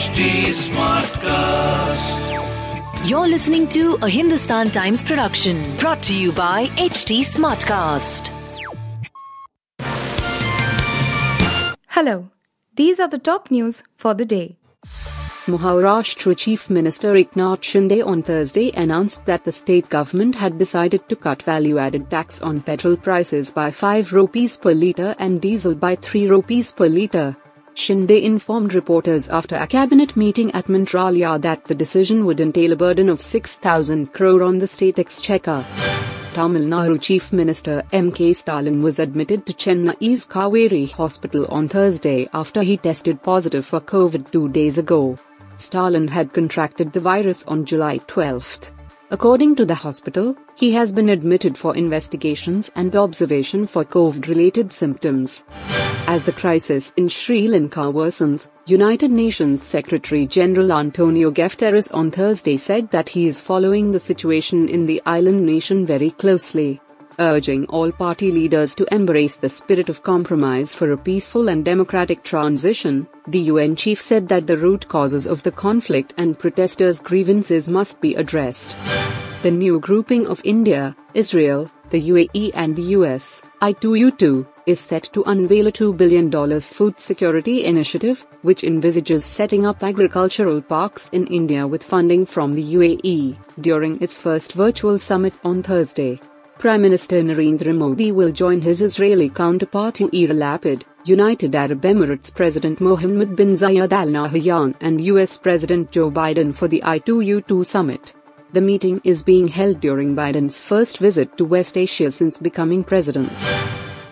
HT Smartcast. You're listening to a Hindustan Times production brought to you by HT Smartcast. Hello, these are the top news for the day. Maharashtra Chief Minister Eknath Shinde on Thursday announced that the state government had decided to cut value-added tax on petrol prices by 5 rupees per litre and diesel by 3 rupees per litre. Shinde informed reporters after a cabinet meeting at Mantralaya that the decision would entail a burden of 6,000 crore on the state exchequer. Tamil Nadu Chief Minister M.K. Stalin was admitted to Chennai's Kauvery Hospital on Thursday after he tested positive for COVID two days ago. Stalin had contracted the virus on July 12. According to the hospital, he has been admitted for investigations and observation for COVID related symptoms. As the crisis in Sri Lanka worsens, United Nations Secretary General Antonio Guterres on Thursday said that he is following the situation in the island nation very closely, urging all party leaders to embrace the spirit of compromise for a peaceful and democratic transition. The UN chief said that the root causes of the conflict and protesters' grievances must be addressed. The new grouping of India, Israel, the UAE and the US, I2U2, is set to unveil a $2 billion food security initiative, which envisages setting up agricultural parks in India with funding from the UAE, during its first virtual summit on Thursday. Prime Minister Narendra Modi will join his Israeli counterpart Yair Lapid, United Arab Emirates President Mohammed bin Zayed Al Nahyan, and US President Joe Biden for the I2U2 summit. The meeting is being held during Biden's first visit to West Asia since becoming president.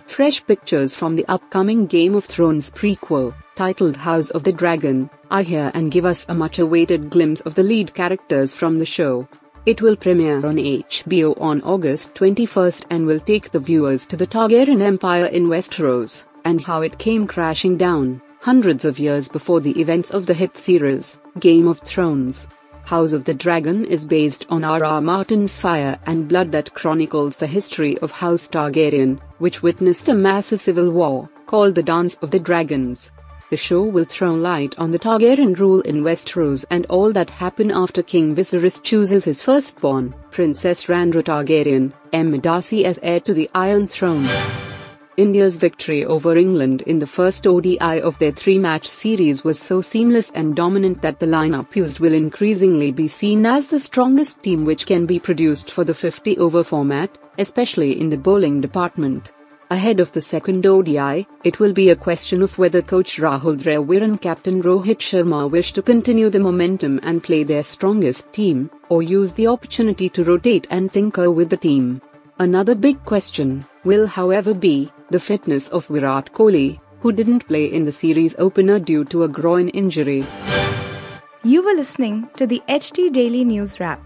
Fresh pictures from the upcoming Game of Thrones prequel, titled House of the Dragon, are here and give us a much awaited glimpse of the lead characters from the show. It will premiere on HBO on August 21st and will take the viewers to the Targaryen Empire in Westeros, and how it came crashing down, hundreds of years before the events of the hit series, Game of Thrones. House of the Dragon is based on R.R. Martin's Fire and Blood that chronicles the history of House Targaryen, which witnessed a massive civil war, called the Dance of the Dragons. The show will throw light on the Targaryen rule in Westeros and all that happened after King Viserys chooses his firstborn, Princess Rhaenyra Targaryen, Emma Darcy as heir to the Iron Throne. India's victory over England in the first ODI of their three match series was so seamless and dominant that the lineup used will increasingly be seen as the strongest team which can be produced for the 50 over format, especially in the bowling department. Ahead of the second ODI, it will be a question of whether coach Rahul Dravid and captain Rohit Sharma wish to continue the momentum and play their strongest team, or use the opportunity to rotate and tinker with the team. Another big question will, however, be the fitness of Virat Kohli, who didn't play in the series opener due to a groin injury. You were listening to the HT Daily News Wrap,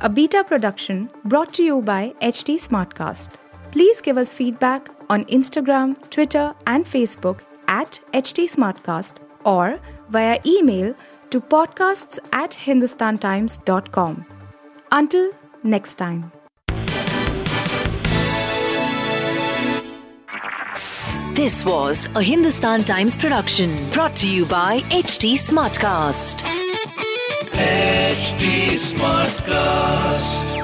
a beta production brought to you by HT Smartcast. Please give us feedback on Instagram, Twitter, and Facebook at HT Smartcast or via email to podcasts at hindustantimes.com. Until next time. This was a Hindustan Times production brought to you by HT Smartcast. HT Smartcast.